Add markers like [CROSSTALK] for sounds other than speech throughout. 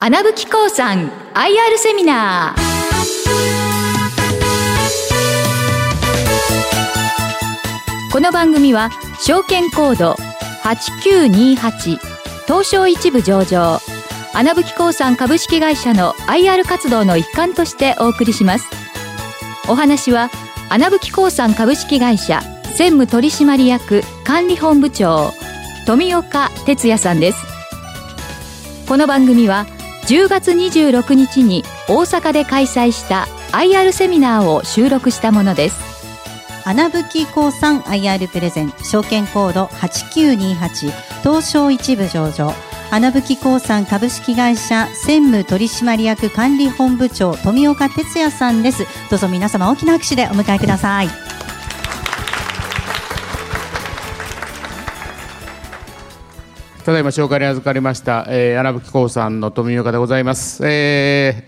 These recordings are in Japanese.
穴吹興産 IR セミナー。この番組は証券コード8928東証一部上場穴吹興産株式会社の IR 活動の一環としてお送りします。お話は穴吹興産株式会社専務取締役管理本部長富岡哲也さんです。この番組は10月26日に大阪で開催した IR セミナーを収録したものです。穴吹興産 IR プレゼン証券コード8928東証一部上場。穴吹興産株式会社専務取締役管理本部長富岡哲也さんです。どうぞ皆様大きな拍手でお迎えください。ただいま紹介に預かりました、えー、穴吹興産の富岡でございます、え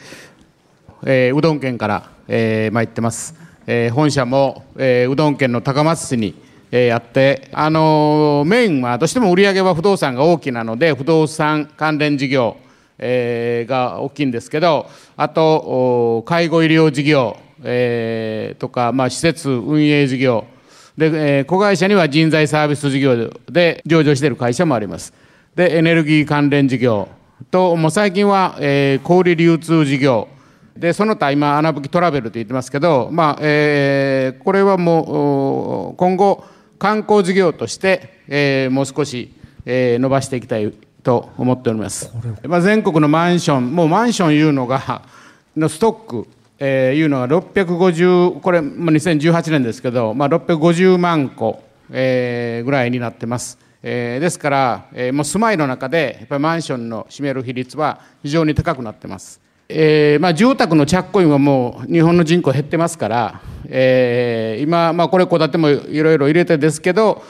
ーえーうどん県から、えー参ってます、えー本社も、えーうどん県の高松市に、えーやって、あのーメインはどうしても売り上げは不動産が大きなので不動産関連事業、えーが大きいんですけどあと介護医療事業、えーとか、まあ、施設運営事業。で、えー子会社には人材サービス事業で上場している会社もあります。で、エネルギー関連事業と、もう最近は、えー小売流通事業。で、その他今、穴吹きトラベルと言ってますけど、まあ、えーこれはもう、お今後、観光事業として、えーもう少し、えー伸ばしていきたいと思っております。まあ、全国のマンション、もうマンションいうのが、のストック、えーいうのが650、これ、まあ、2018年ですけど、まあ、650万戸、えーぐらいになってます。えーですから、えーもう住まいの中で、やっぱりマンションの占める比率は非常に高くなってます。えーまあ、住宅の着工員はもう日本の人口減ってますから、えー今、まあ、これ、戸建てもいろいろ入れてですけど、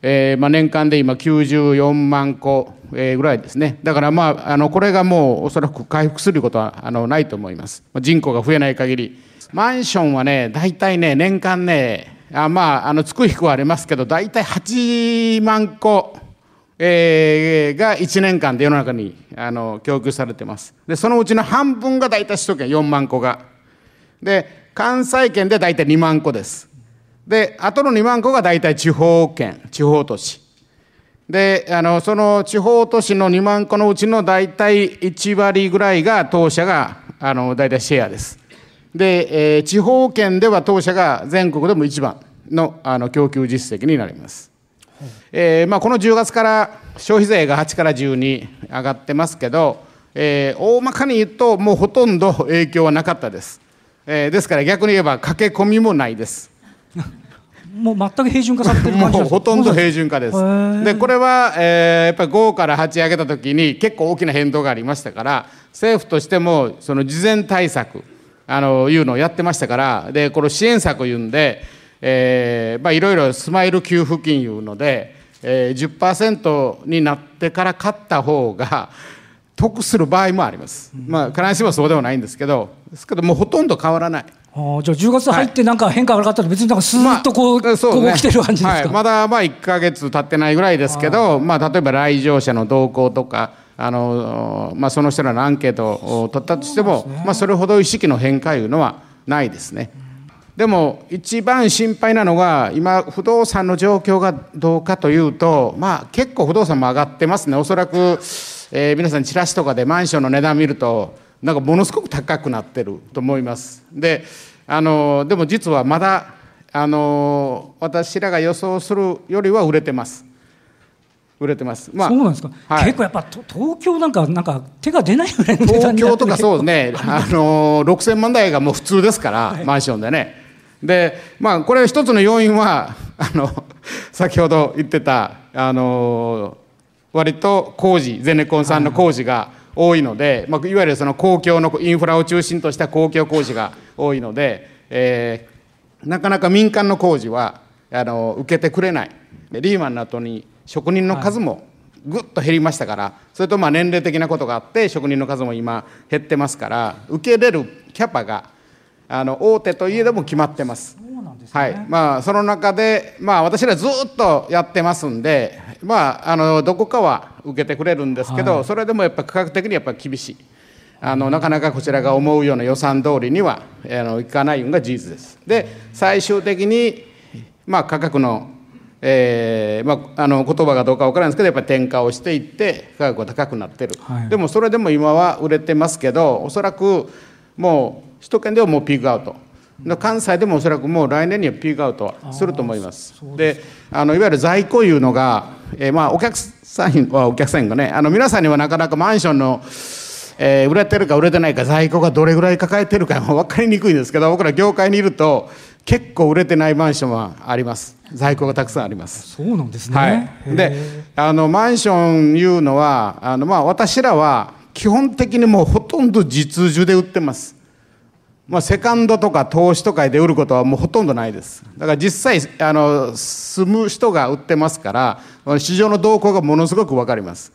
えーまあ、年間で今94万戸、えーぐらいですね。だからまあ、あの、これがもうおそらく回復することはあのないと思います。まあ人口が増えない限り。マンションはね、大体ね、年間ね、あまあ、あの、つく引くはありますけど、大体8万戸、えーが1年間で世の中にあの供給されてます。で、そのうちの半分が大体首都圏4万戸が。で、関西圏で大体2万戸です。で、あとの2万戸が大体地方圏、地方都市。で、あの、その地方都市の2万戸のうちの大体1割ぐらいが当社が、あの、大体シェアです。で、えー地方圏では当社が全国でも一番のあの供給実績になります。えーまあ、この10月から消費税が8から10に上がってますけど、えー大まかに言うともうほとんど影響はなかったです。えーですから逆に言えば駆け込みもないです。[LAUGHS] もう全く平準化されてるも感じです [LAUGHS] うほとんど平準化です。でこれは、えーやっぱり5から8上げた時に結構大きな変動がありましたから政府としてもその事前対策あのいうのをやってましたからでこの支援策いうんで、えーまあ、いろいろスマイル給付金いうので、えー、10%になってから買った方が得する場合もあります。まあ必ずしもそうではないんですけどですけどもうほとんど変わらない。あーじゃあ10月入ってなんか変化がなかったら別になんかスーッとこう,、まあそうね。来てる感じですか、はい、まだまあ1か月経ってないぐらいですけど、まあ、例えば来場者の動向とか、あのまあ、その人らのアンケートを取ったとしても、まあ、それほど意識の変化いうのはないですね。でも一番心配なのが今不動産の状況がどうかというと、まあ、結構不動産も上がってますね。おそらく、えー皆さんチラシとかでマンションの値段見るとなんかものすごく高くなってると思います。であのでも実はまだあの私らが予想するよりは売れてます売れてます。まあそうなんですか、はい。結構やっぱと東京なんかなんか手が出ないぐらいの東京とかそうですね、[LAUGHS] あの6000万台がもう普通ですから、マンションでね。で、まあ、これ一つの要因は、あの、先ほど言ってた、あの、割と工事、ゼネコンさんの工事が多いので、まあ、いわゆるその公共のインフラを中心とした公共工事が多いので、えーなかなか民間の工事は、あの、受けてくれない。でリーマンの後に職人の数もぐっと減りましたからそれとまあ年齢的なことがあって職人の数も今減ってますから受け入れるキャパがあの大手といえども決まってます。はいまあ、その中で、まあ、私らずっとやってますんで、まあ、あのどこかは受けてくれるんですけど、はいそれでもやっぱ価格的にやっぱ厳しい。あのなかなかこちらが思うような予算通りにはあのいかないのが事実です。で最終的に、まあ、価格のえーまあ、あの言葉がどうか分からないんですけどやっぱり転嫁をしていって価格が高くなってる、はい、でもそれでも今は売れてますけどおそらくもう首都圏ではもうピークアウト。関西でもおそらくもう来年にはピークアウトはすると思います。であのいわゆる在庫いうのが、えー、まあお客さんはお客さんがねあの皆さんにはなかなかマンションのえー、売れてるか売れてないか在庫がどれぐらい抱えてるか分かりにくいんですけど僕ら業界にいると結構売れてないマンションはあります。在庫がたくさんあります。そうなんですね、はい、であのマンションいうのはあの、まあ、私らは基本的にもうほとんど実需で売ってます。まあ、セカンドとか投資とかで売ることはもうほとんどないです。だから実際あの住む人が売ってますから市場の動向がものすごく分かります。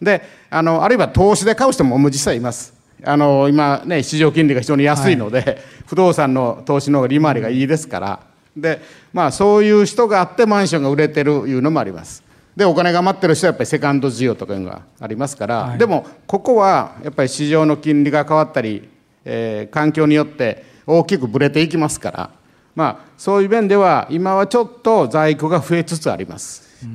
であのあるいは投資で買う人も実際いますあの今ね市場金利が非常に安いので、はい、不動産の投資の利回りがいいですから。でまあそういう人があってマンションが売れてるいうのもあります。でお金が余ってる人はやっぱりセカンド需要とかいうのがありますから、はい、でもここはやっぱり市場の金利が変わったり、えー、環境によって大きくぶれていきますから。まあそういう面では今はちょっと在庫が増えつつあります、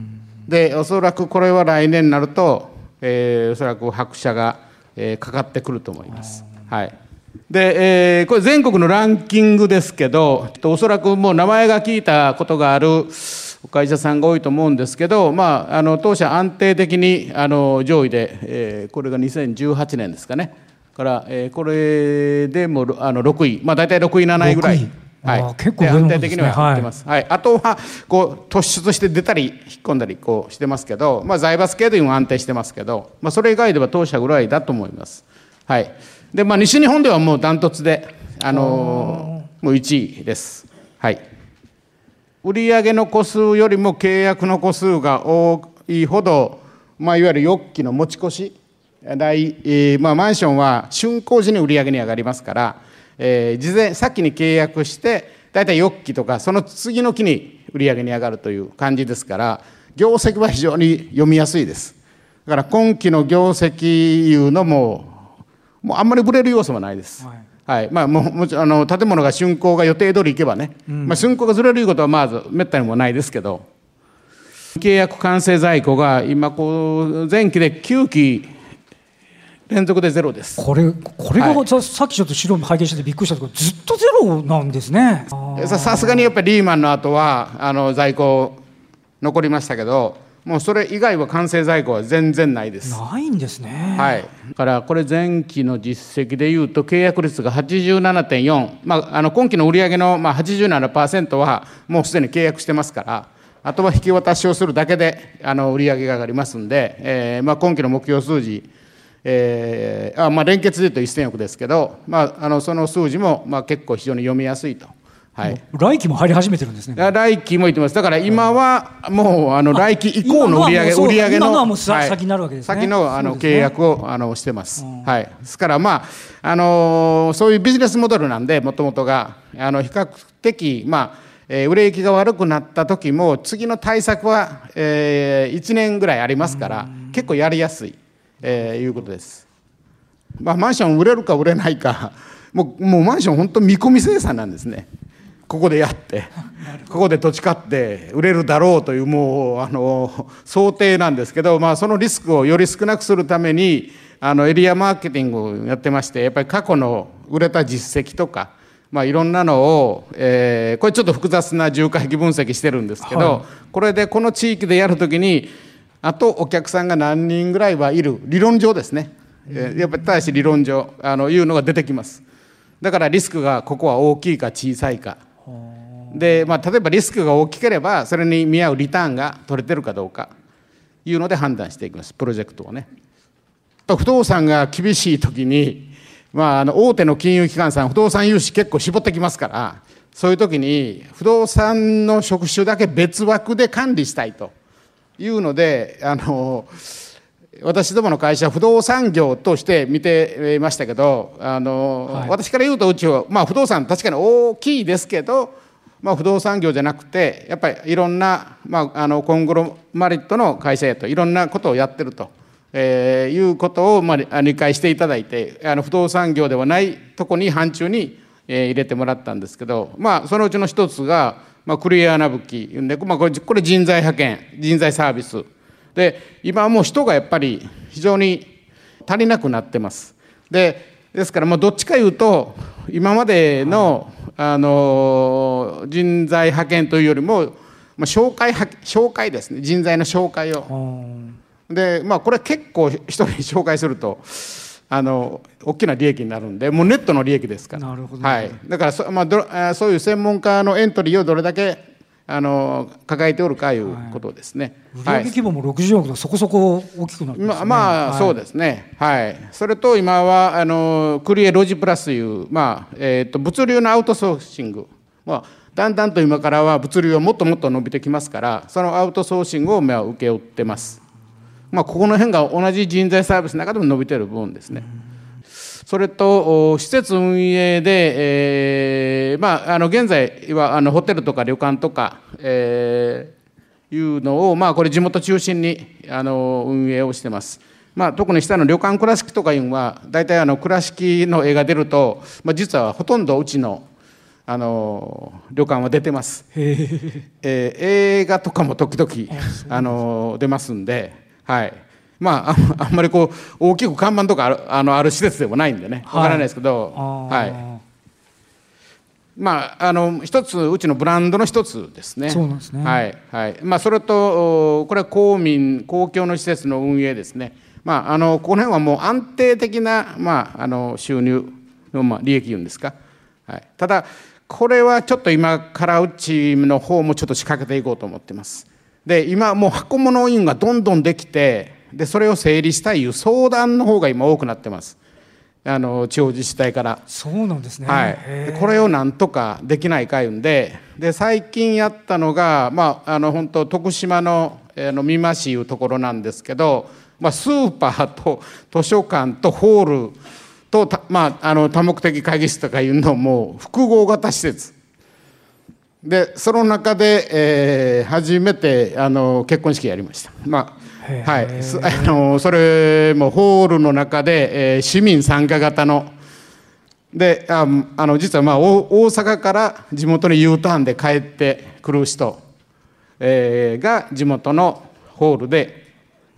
でおそらくこれは来年になると、えー、おそらく白車がえー、かかってくると思います。はい、で、えー、これ全国のランキングですけどおそらくもう名前が聞いたことがある会社さんが多いと思うんですけど、まあ、あの当社安定的にあの上位で、えー、これが2018年ですかね。から、えー、これでもあの6位、まあ、大体6位7位ぐらい。はい、結構、ね、安定的にはやってます、はい、はい、あとはこう突出して出たり引っ込んだりこうしてますけど、まあ、財閥系でも安定してますけど、まあ、それ以外では当社ぐらいだと思います、はい。でまあ、西日本ではもうダントツで、あのー、もう1位です、はい、売上の個数よりも契約の個数が多いほど、まあ、いわゆる翌期の持ち越し来、えーまあ、マンションは竣工時に売り上げに上がりますからえー、事前先に契約して大体翌期とかその次の期に売り上げに上がるという感じですから業績は非常に読みやすいです。だから今期の業績いうのももうあんまりぶれる要素もないです、はい。はい。まあ、ももちあの建物が竣工が予定通りいけばね、うん、まあ、竣工がずれるいうことはまずめったにもないですけど契約完成在庫が今こう前期で9期連続でゼロです。これ、これが、はい、さっきちょっと資料拝見しててびっくりしたけど、ずっとゼロなんですね。さすがにやっぱりリーマンの後は、あの在庫残りましたけど。もうそれ以外は完成在庫は全然ないです。ないんですね。はい。だからこれ前期の実績でいうと契約率が87.4、まああの今期の売上のまあ87%はもうすでに契約してますから、あとは引き渡しをするだけであの売上が上がりますんで、えー、まあ今期の目標数字えーあまあ、連結でいうと1000億ですけど、まあ、あのその数字も、まあ、結構非常に読みやすいと。はい、来期も入り始めてるんですね。来期も言ってます。だから今はもうあの来期以降の売上売上のの先になるわけです、ね、先のあの契約をあのしてます。はい。ですからまああのそういうビジネスモデルなんでもともとがあの比較的まあ。えー、売れ行きが悪くなった時も次の対策は、えー、1年ぐらいありますから結構やりやすい。えー、いうことです。まあ、マンション売れるか売れないか [LAUGHS] もうもうマンション本当見込み生産なんですね。ここでやって [LAUGHS] ここで土地買って売れるだろうというもうあの想定なんですけど、まあ、そのリスクをより少なくするためにあのエリアマーケティングをやってましてやっぱり過去の売れた実績とか、まあ、いろんなのを、えー、これちょっと複雑な重回帰分析してるんですけど、はい、これでこの地域でやるときにあとお客さんが何人ぐらいはいる理論上ですね、えやっぱりただし理論上あのいうのが出てきます。だからリスクがここは大きいか小さいか。で、まあ、例えばリスクが大きければそれに見合うリターンが取れてるかどうか。いうので判断していきます。プロジェクトをね。不動産が厳しい時に、まあ、あの大手の金融機関さん不動産融資結構絞ってきますからそういう時に不動産の職種だけ別枠で管理したいというのであの私どもの会社不動産業として見てましたけどあの、はい、私から言うとうちは、まあ、不動産確かに大きいですけど、まあ、不動産業じゃなくてやっぱりいろんな、まあ、あのコングロマリットの会社へといろんなことをやってるとえーいうことを、まあ、理解していただいてあの不動産業ではないとこに範疇に、えー入れてもらったんですけど、まあ、そのうちの一つが、まあ、クリア穴吹きで、まあ、これこれ人材派遣人材サービス。で今はもう人がやっぱり非常に足りなくなってます。でですからもうどっちかいうと今までの,、あの人材派遣というよりも、まあ、紹介派紹介ですね。人材の紹介を。うんでまあこれ結構一人に紹介するとあの大きな利益になるんでもうネットの利益ですから。なるほど。はい、だからそ,、まあ、そういう専門家のエントリーをどれだけあの抱えておるかいうことですね。売上規模も60億とそこそこ大きくなってますね。まあ、まあそうす。ですね、はい、それと今はあのクリエロジプラスという、まあえー、と物流のアウトソーシング、まあ、だんだんと今からは物流はもっともっと伸びてきますからそのアウトソーシングをまあ請け負ってます、まあ、ここの辺が同じ人材サービスの中でも伸びてる部分ですね。それとお施設運営で、えーまあ、あの現在はあのホテルとか旅館とか、えーいうのを、まあ、これ地元中心にあの運営をしてます。まあ、特に下の旅館倉敷とかいうのは大体あの倉敷の絵が出ると、まあ、実はほとんどうちのあの旅館は出てます。えー映画とかも時々あの出ますんで、はい。まあ、あ [LAUGHS] あんまりこう大きく看板とかあるあのある施設でもないんでねわからないですけど、はいまあ、あの一つうちのブランドの一つですね。そうなんですねはいはい。まあそれとおこれは公民公共の施設の運営ですね。まああのこの辺はもう安定的なまああの収入のまあ利益いうんですか。はい。ただこれはちょっと今からうちの方もちょっと仕掛けていこうと思ってます。で今もう箱物運がどんどんできてでそれを整理したいいう相談の方が今多くなってます。あの地方自治体から。そうなんですね。はい、これをなんとかできないかいうんでで最近やったのが、まあ、あの本当徳島のあの美馬市いうところなんですけど、まあ、スーパーと図書館とホールとた、まあ、あの多目的会議室とかいうのも複合型施設でその中で、えー初めてあの結婚式やりました。まへあはい、す [LAUGHS] あのそれもホールの中で、えー市民参加型の。でああの実はまあ大大阪から地元に U ターンで帰ってくる人、えーが地元のホールで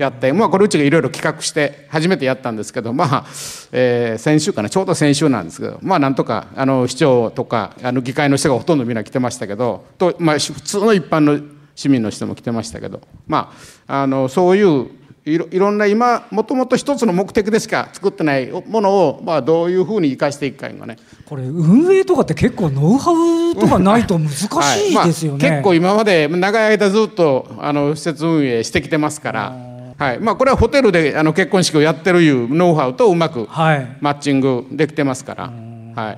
やって、まあ、これうちがいろいろ企画して初めてやったんですけど、まあえー先週かなちょうど先週なんですけど、まあ、なんとかあの市長とかあの議会の人がほとんどみんな来てましたけどと、まあ、し普通の一般の市民の人も来てましたけど、まあ、あのそういういろいろんな今もともと一つの目的でしか作ってないものを、まあ、どういうふうに生かしていくかいうのがね。これ運営とかって結構ノウハウとかないと難しいですよね。はい。まあ、結構今まで長い間ずっとあの施設運営してきてますから、はい。まあ、これはホテルであの結婚式をやってるいうノウハウとうまくはい。マッチングできてますから、はい、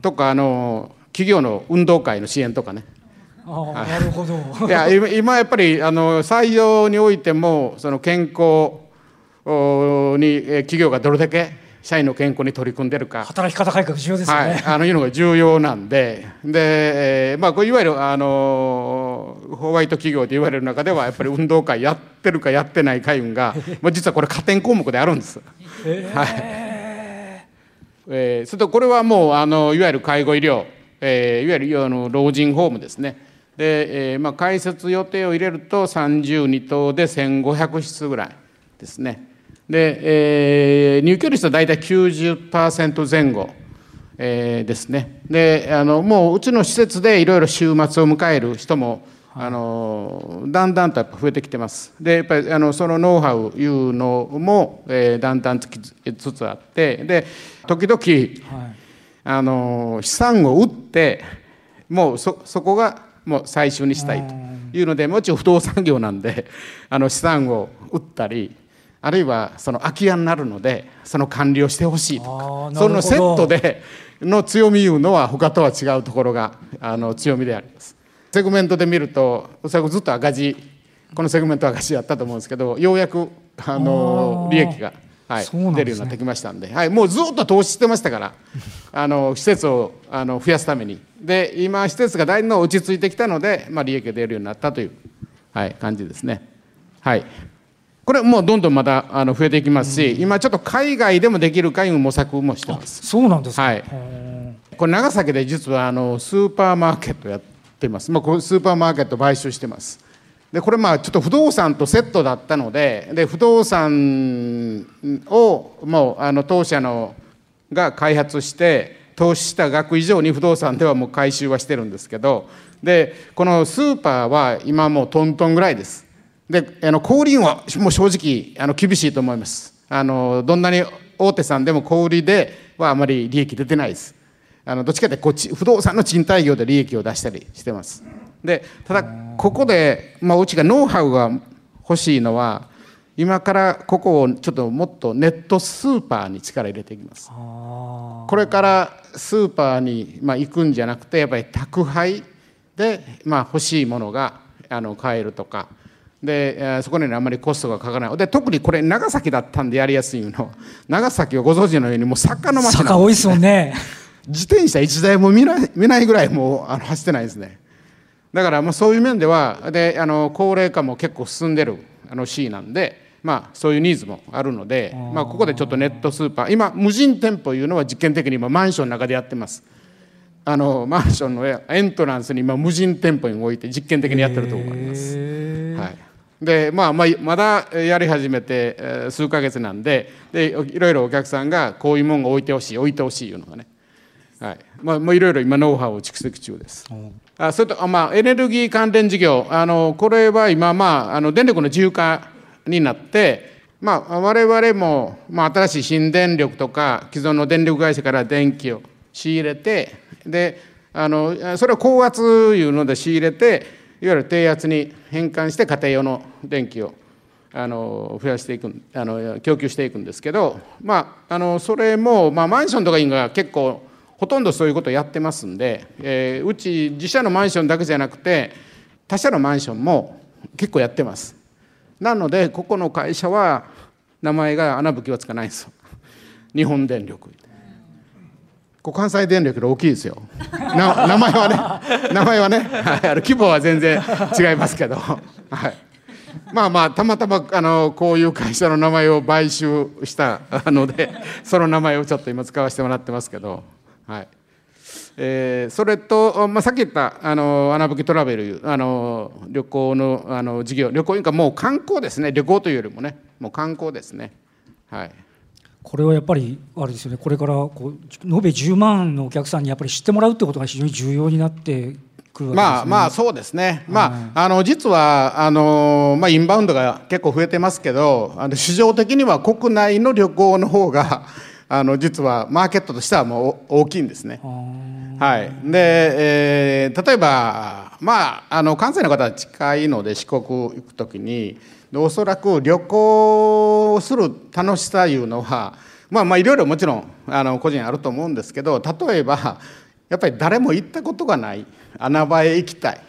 とかあの企業の運動会の支援とかね。ああなるほど。い。や今今やっぱりあの採用においてもその健康おにえ企業がどれだけ社員の健康に取り組んでるか働き方改革重要ですよはい、ね。あのいうのが重要なんで、で、えーまあ、これいわゆるあのホワイト企業と言われる中では、やっぱり運動会やってるかやってないかいうんが、[LAUGHS] まあ、実はこれ、加点項目であるんです。はいえーそれとこれはもうあのいわゆる介護医療、えーいわゆるあの老人ホームですね。で、えーまあ、開設予定を入れると32棟で1500室ぐらいですね。で、えー入居率は大体90%前後、えーですね。であのもううちの施設でいろいろ週末を迎える人もあのだんだんとやっぱ増えてきてます。でやっぱりあのそのノウハウいうのも、えーだんだんつきつつあってで時々はい。あの資産を売ってもうそそこがもう最終にしたいというのでもちろん不動産業なんであの資産を売ったりあるいはその空き家になるのでその管理をしてほしいとかそのセットでの強みいうのは他とは違うところがあの強みであります。セグメントで見るとおそらくずっと赤字このセグメントは赤字やったと思うんですけどようやくあの利益が、はいね。出るようになってきましたんで、はい、もうずっと投資してましたからあの施設をあの増やすために。で今施設がだいぶ落ち着いてきたので、まあ、利益が出るようになったという、はい、感じですね。はいこれもうどんどんまたあの増えていきますし、今ちょっと海外でもできるかいう模索もしてます。そうなんですか。はいこれ長崎で実はあのスーパーマーケットやってます。まあ、スーパーマーケット買収してます。でこれまあちょっと不動産とセットだったのでで不動産をもうあの当社のが開発して投資した額以上に不動産ではもう回収はしてるんですけどでこのスーパーは今もうトントンぐらいですであの小売はもう正直あの厳しいと思います。あのどんなに大手さんでも小売ではあまり利益出てないです。あのどっちかってこっち不動産の賃貸業で利益を出したりしてます。でただここで、まあ、うちがノウハウが欲しいのは今からここをちょっともっとネットスーパーに力入れていきます。これからスーパーに、まあ、行くんじゃなくてやっぱり宅配で、まあ、欲しいものがあの買えるとかでえーそこにあんまりコストがかからない。で特にこれ長崎だったんでやりやすいの。長崎はご存知のようにもう坂の町なん坂多いですもんね。[LAUGHS] 自転車1台も見ない見ないぐらいもうあの走ってないですね。だからもうそういう面ではであの高齢化も結構進んでるあの市なんで、まあ、そういうニーズもあるので、まあ、ここでちょっとネットスーパー今無人店舗いうのは実験的に今マンションの中でやってます。あのマンションのエントランスに今無人店舗に置いて実験的にやってると思います、はい、でまあまあまだやり始めてえー数ヶ月なんででいろいろお客さんがこういうもんが置いてほしい置いてほしいいうのがね。はい。まあ、もういろいろ今ノウハウを蓄積中です。あそれとあ、まあ、エネルギー関連事業あのこれは今、まあ、あの電力の自由化になって、まあ、我々も、まあ、新しい新電力とか既存の電力会社から電気を仕入れてであのそれを高圧いうので仕入れていわゆる低圧に変換して家庭用の電気をあの増やしていくあの供給していくんですけど、まあ、あのそれも、まあ、マンションとかが結構ほとんどそういうことをやってますんで、えーうち自社のマンションだけじゃなくて他社のマンションも結構やってます。なのでここの会社は名前が穴吹きはつかないんですよ。日本電力。ここ関西電力より大きいですよ。[LAUGHS] な名前はね [LAUGHS] 名前はね、はい、あの規模は全然違いますけど、[LAUGHS] はい、まあまあたまたまあのこういう会社の名前を買収したのでその名前をちょっと今使わせてもらってますけど、はい。えーそれと、まあ、さっき言ったあの穴吹きトラベルあの旅行のあの事業旅行いうかもう観光ですね。旅行というよりもね。もう観光ですね。はいこれはやっぱりあれですよね。これからこう延べ10万のお客さんにやっぱり知ってもらうってことが非常に重要になってくるわけですね。まあまあそうですね、まあ、あの実はあの、まあ、インバウンドが結構増えてますけどあの市場的には国内の旅行の方があの実はマーケットとしてはもう大きいんですね。はい、で、えー例えば、まあ、あの関西の方は近いので四国行く時にでおそらく旅行する楽しさいうのはまあまあいろいろもちろんあの個人あると思うんですけど例えばやっぱり誰も行ったことがない穴場へ行きたい。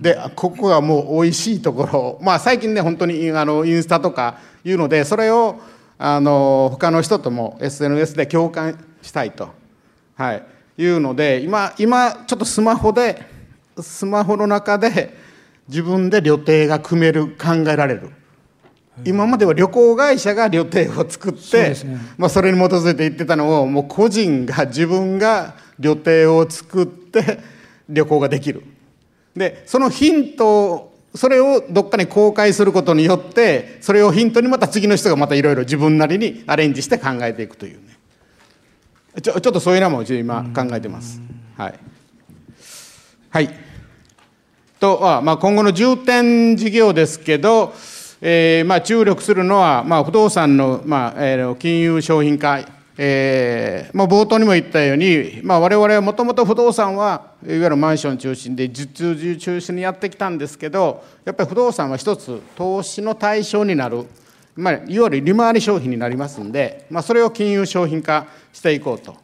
でここがもう美味しいところ、まあ、最近ね本当にあのインスタとかいうのでそれをあの他の人とも SNS で共感したいと、はい、いうので今今ちょっとスマホでスマホの中で自分で旅程が組める考えられる。今までは旅行会社が旅程を作ってね。まあ、それに基づいて行ってたのをもう個人が自分が旅程を作って旅行ができる。でそのヒントをそれをどっかに公開することによってそれをヒントにまた次の人がまたいろいろ自分なりにアレンジして考えていくというね。ちょちょっとそういうのも今考えてます。はい。はい。と、まあ、今後の重点事業ですけど、えーまあ、注力するのは、まあ、不動産の、まあえー金融商品化、えーまあ、冒頭にも言ったように、まあ、我々はもともと不動産はいわゆるマンション中心で受注中心にやってきたんですけどやっぱり不動産は一つ投資の対象になる、まあ、いわゆる利回り商品になりますんで、まあ、それを金融商品化していこうと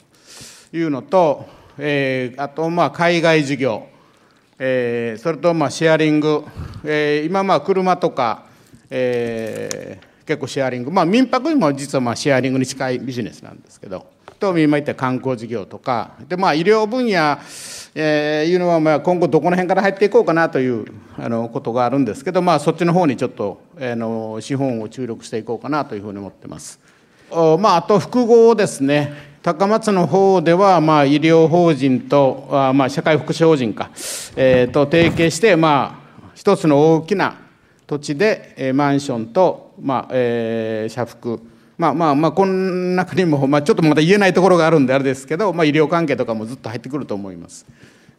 いうのと、えーあとまあ海外事業えーそれとまあシェアリング、えー今まあ車とか、えー結構シェアリング、まあ、民泊にも実はまあシェアリングに近いビジネスなんですけど、と今言った観光事業とかで、まあ、医療分野、えー、いうのはまあ今後どこの辺から入っていこうかなというあのことがあるんですけど、まあ、そっちの方にちょっと、あの資本を注力していこうかなというふうに思ってます。おまあ、あと複合ですね高松の方では、まあ、医療法人と、あまあ、社会福祉法人か、えー、と提携して、まあ、一つの大きな土地で、えー、マンションと、まあえー、社福まあまあまあこの中にも、まあ、ちょっとまだ言えないところがあるんであれですけど、まあ、医療関係とかもずっと入ってくると思います。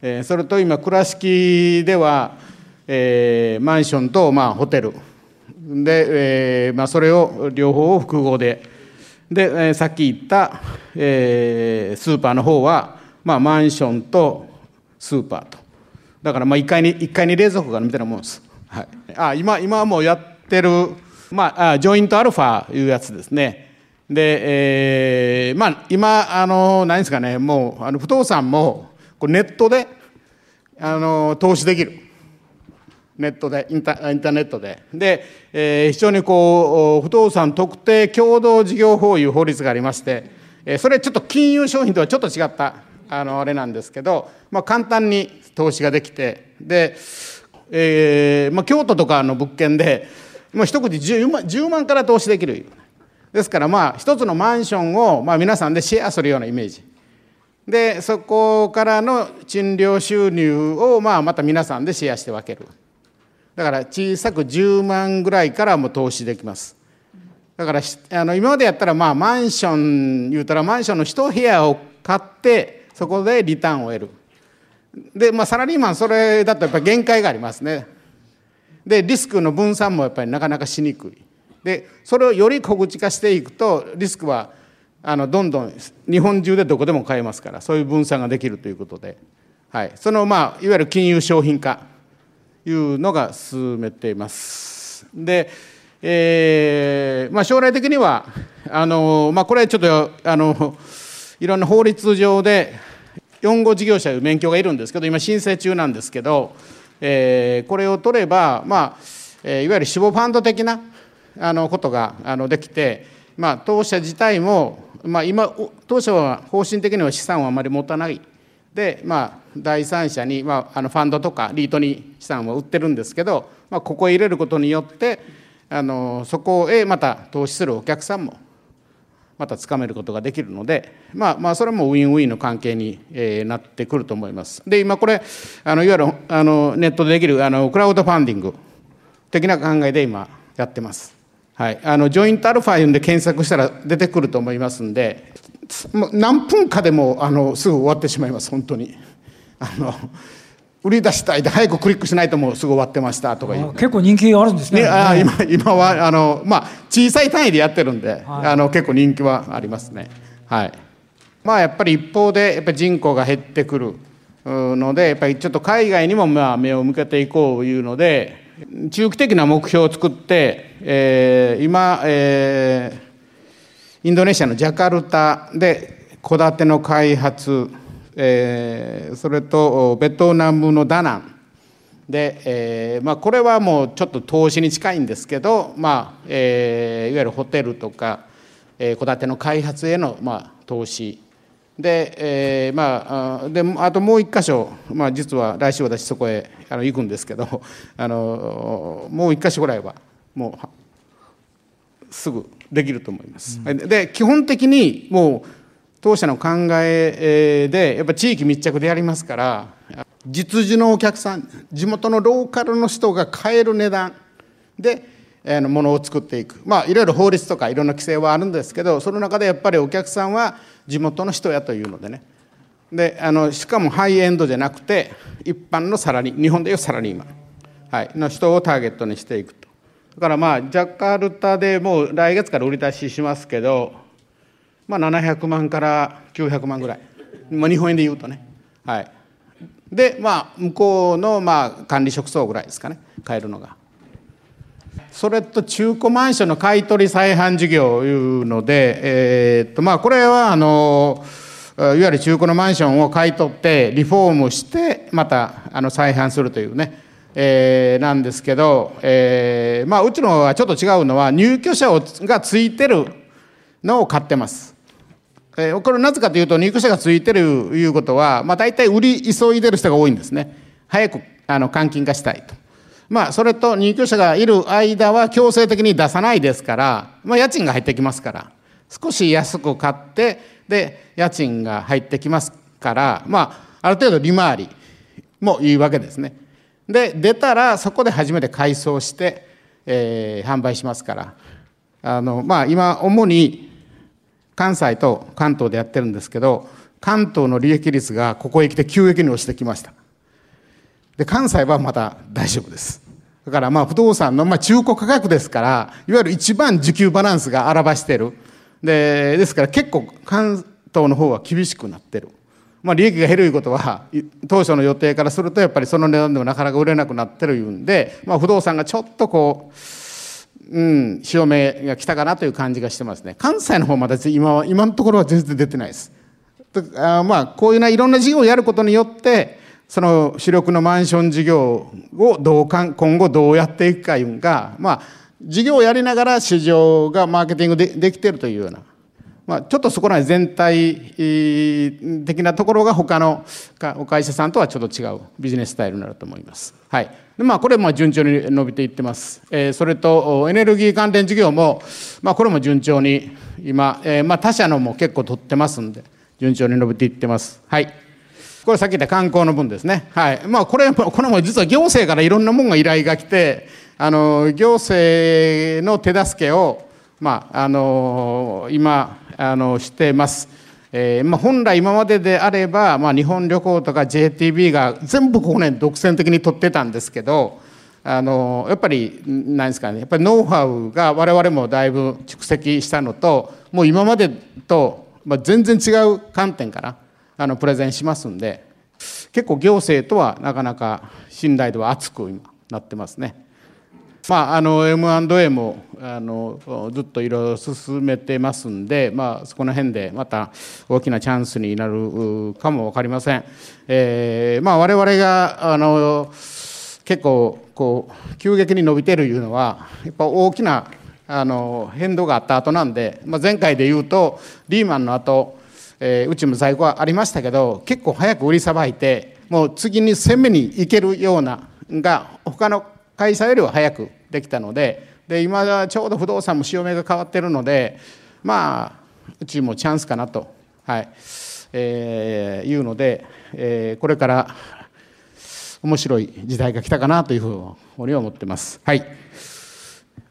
えー、それと今倉敷では、えー、マンションと、まあ、ホテルで、えーまあ、それを両方を複合でで、えー、さっき言った、えー、スーパーの方は、まあ、マンションとスーパーと。だからまあ1階に1階に冷蔵庫があるみたいなもんです、はい、あ今今はもうやってる、まあ、ジョイントアルファいうやつですね。で、えー、まあ今あの何ですかねもうあの不動産もネットであの投資できる。ネットでインタインターネットで。で、えー、非常にこう不動産特定共同事業法いう法律がありまして、えー、それちょっと金融商品とはちょっと違ったあのあれなんですけど、まあ、簡単に投資ができてで、えーまあ、京都とかの物件でもう一口 10, 万10万から投資できる。ですからまあ一つのマンションをまあ皆さんでシェアするようなイメージ。でそこからの賃料収入をまあまた皆さんでシェアして分ける。だから小さく10万ぐらいからも投資できます。だからあの今までやったらまあマンション言うたらマンションの一部屋を買ってそこでリターンを得る。でまあサラリーマンそれだとやっぱ限界がありますね。でリスクの分散もやっぱりなかなかしにくい。でそれをより小口化していくとリスクはあのどんどん日本中でどこでも買えますからそういう分散ができるということで、はい、そのまあいわゆる金融商品化いうのが進めています。で、えーまあ、将来的にはあの、まあ、これはちょっとあのいろんな法律上で4号事業者という免許がいるんですけど今申請中なんですけど、えー、これを取れば、まあえー、いわゆる死亡ファンド的なあのことがあのできて、まあ、当社自体も、まあ、今当社は方針的には資産をあまり持たない。で、まあ、第三者に、まあ、あのファンドとかリートに資産を売ってるんですけど、まあ、ここへ入れることによってあのそこへまた投資するお客さんもまたつかめることができるので、まあ、まあそれもウィンウィンの関係に、えー、なってくると思います。で今これあのいわゆるあのネットでできるあのクラウドファンディング的な考えで今やってます。はい、あのジョイントアルファで検索したら出てくると思いますんで何分かでもあのすぐ終わってしまいます本当に。あの売り出したいで早くクリックしないともうすぐ終わってましたとかいう。結構人気あるんですね、ね、あ今今はあの、まあ、小さい単位でやってるんで、はい、あの結構人気はありますね。はい。まあやっぱり一方でやっぱり人口が減ってくるのでやっぱりちょっと海外にもまあ目を向けていこういうので中期的な目標を作って、えー、今、えー、インドネシアのジャカルタで戸建ての開発えー、それとベトナムのダナン。で、えーまあ、これはもうちょっと投資に近いんですけど、まあえー、いわゆるホテルとか戸、えー、建ての開発への、まあ、投資。で,、えーまあ、であともう一箇所、まあ、実は来週私そこへあの行くんですけどあのもう一箇所ぐらいはもうすぐできると思います。うん、で基本的にもう当社の考えでやっぱ地域密着でやりますから実需のお客さん地元のローカルの人が買える値段でものを作っていく。まあいろいろ法律とかいろんな規制はあるんですけどその中でやっぱりお客さんは地元の人やというのでね。であのしかもハイエンドじゃなくて一般のサラリー日本でいうサラリーマン、はい、の人をターゲットにしていくと。だからまあジャカルタでもう来月から売り出ししますけどまあ、700万から900万ぐらい、まあ、日本円で言うとね、はい、で、まあ、向こうのまあ管理職層ぐらいですかね。買えるのが。それと中古マンションの買い取り再販事業いうので、えー、っとまあ、これはあのいわゆる中古のマンションを買い取ってリフォームしてまたあの再販するというね、えー、なんですけど、えーまあ、うちのはちょっと違うのは入居者をがついてるのを買ってます。えー、これなぜかというと入居者がついてるいうことは、まあ、大体売り急いでる人が多いんですね早くあの換金化したいと。まあ、それと入居者がいる間は強制的に出さないですから、まあ、家賃が入ってきますから少し安く買ってで家賃が入ってきますから、まあ、ある程度利回りもいいわけですね。で出たらそこで初めて改装して、えー、販売しますからあの、まあ、今主に関西と関東でやってるんですけど関東の利益率がここへ来て急激に落ちてきました。で関西はまだ大丈夫です。だからまあ不動産のまあ中古価格ですからいわゆる一番需給バランスが表してる。でですから結構関東の方は厳しくなってる。まあ、利益が減るいうことは当初の予定からするとやっぱりその値段でもなかなか売れなくなってるいうんで、まあ、不動産がちょっとこう、うん、潮目が来たかなという感じがしてますね。関西の方まだ今は今のところは全然出てないです。あまあこういうないろんな事業をやることによってその主力のマンション事業をどうかん今後どうやっていくかいうんがまあ事業をやりながら市場がマーケティングでできてるというようなまあ、ちょっとそこらへ全体的なところが他のお会社さんとはちょっと違うビジネススタイルになると思います。はい。でまあ、これも順調に伸びていってます。えー、それと、エネルギー関連事業も、まあ、これも順調に、今、えー、まあ、他社のも結構取ってますんで、順調に伸びていってます。はい。これさっき言った観光の分ですね。はい。まあ、これ、これも実は行政からいろんなもんが依頼が来て、あの、行政の手助けを、まあ、あの、今、あのしてます。えーまあ、本来今までであれば、まあ、日本旅行とか JTB が全部ここね独占的に取ってたんですけどあのやっぱり何ですかねやっぱりノウハウが我々もだいぶ蓄積したのともう今までと、まあ、全然違う観点からあのプレゼンしますんで結構行政とはなかなか信頼度は厚く今なってますね。まあ、あの M&A もあのずっといろいろ進めてますんで、まあ、そこの辺でまた大きなチャンスになるかも分かりません。えーまあ、我々があの結構こう急激に伸びてるいうのはやっぱ大きなあの変動があった後なんで、まあ、前回で言うとリーマンの後、えー、うちも在庫はありましたけど結構早く売りさばいてもう次に攻めに行けるようなが他の会社よりは早くできたのでで今ちょうど不動産も潮目が変わってるのでまあうちもチャンスかなと、はいえー、いうので、えー、これから面白い時代が来たかなというふうに思ってます。はい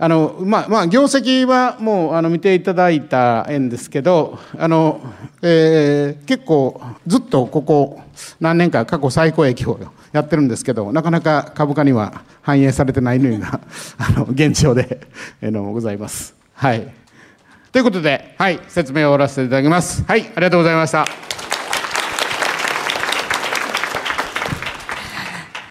あのまあまあ、業績はもうあの見ていただいたんですけどあの、えー、結構ずっとここ何年か過去最高益をやってるんですけどなかなか株価には反映されてないのような [LAUGHS] あの現状で、えー、のございます。はい、ということで、はい、説明を終わらせていただきます。はい、ありがとうございました。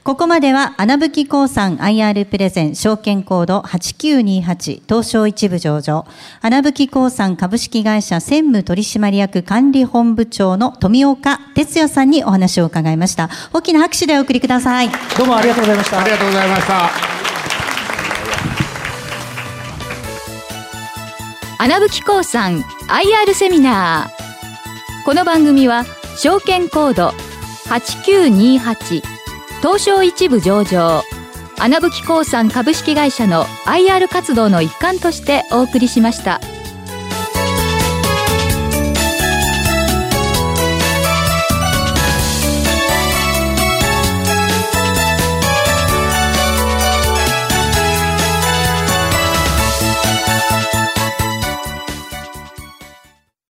ここまでは穴吹興産 IR プレゼン証券コード8928東証一部上場。穴吹興産株式会社専務取締役管理本部長の富岡哲也さんにお話を伺いました。大きな拍手でお送りください。どうもありがとうございました。ありがとうございました。穴吹興産 IR セミナー。この番組は証券コード8928東証一部上場穴吹興産株式会社の IR 活動の一環としてお送りしました。